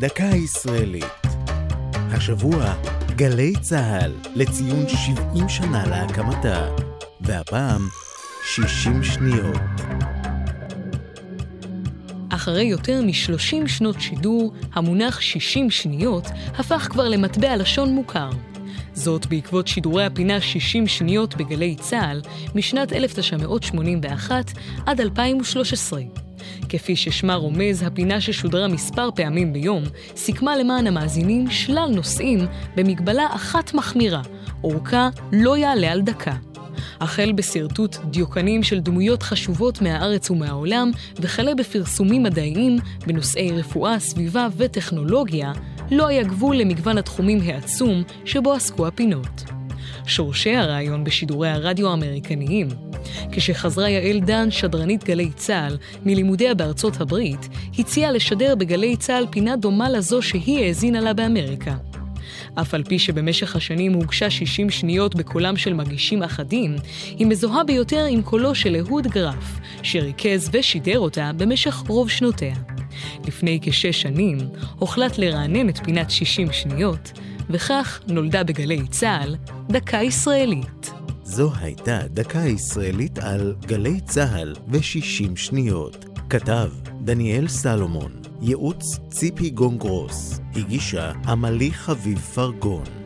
דקה ישראלית. השבוע, גלי צה"ל, לציון 70 שנה להקמתה. והפעם, 60 שניות. אחרי יותר מ-30 שנות שידור, המונח 60 שניות הפך כבר למטבע לשון מוכר. זאת בעקבות שידורי הפינה 60 שניות בגלי צה"ל משנת 1981 עד 2013. כפי ששמה רומז, הפינה ששודרה מספר פעמים ביום, סיכמה למען המאזינים שלל נושאים במגבלה אחת מחמירה, אורכה לא יעלה על דקה. החל בשרטוט דיוקנים של דמויות חשובות מהארץ ומהעולם, וכלה בפרסומים מדעיים בנושאי רפואה, סביבה וטכנולוגיה, לא היה גבול למגוון התחומים העצום שבו עסקו הפינות. שורשי הרעיון בשידורי הרדיו האמריקניים. כשחזרה יעל דן, שדרנית גלי צה"ל, מלימודיה בארצות הברית, הציעה לשדר בגלי צה"ל פינה דומה לזו שהיא האזינה לה באמריקה. אף על פי שבמשך השנים הוגשה 60 שניות בקולם של מגישים אחדים, היא מזוהה ביותר עם קולו של אהוד גרף, שריכז ושידר אותה במשך רוב שנותיה. לפני כשש שנים הוחלט לרענן את פינת 60 שניות, וכך נולדה בגלי צה"ל דקה ישראלית. זו הייתה דקה ישראלית על גלי צה"ל ו-60 שניות. כתב דניאל סלומון, ייעוץ ציפי גונגרוס, הגישה עמלי חביב פרגון.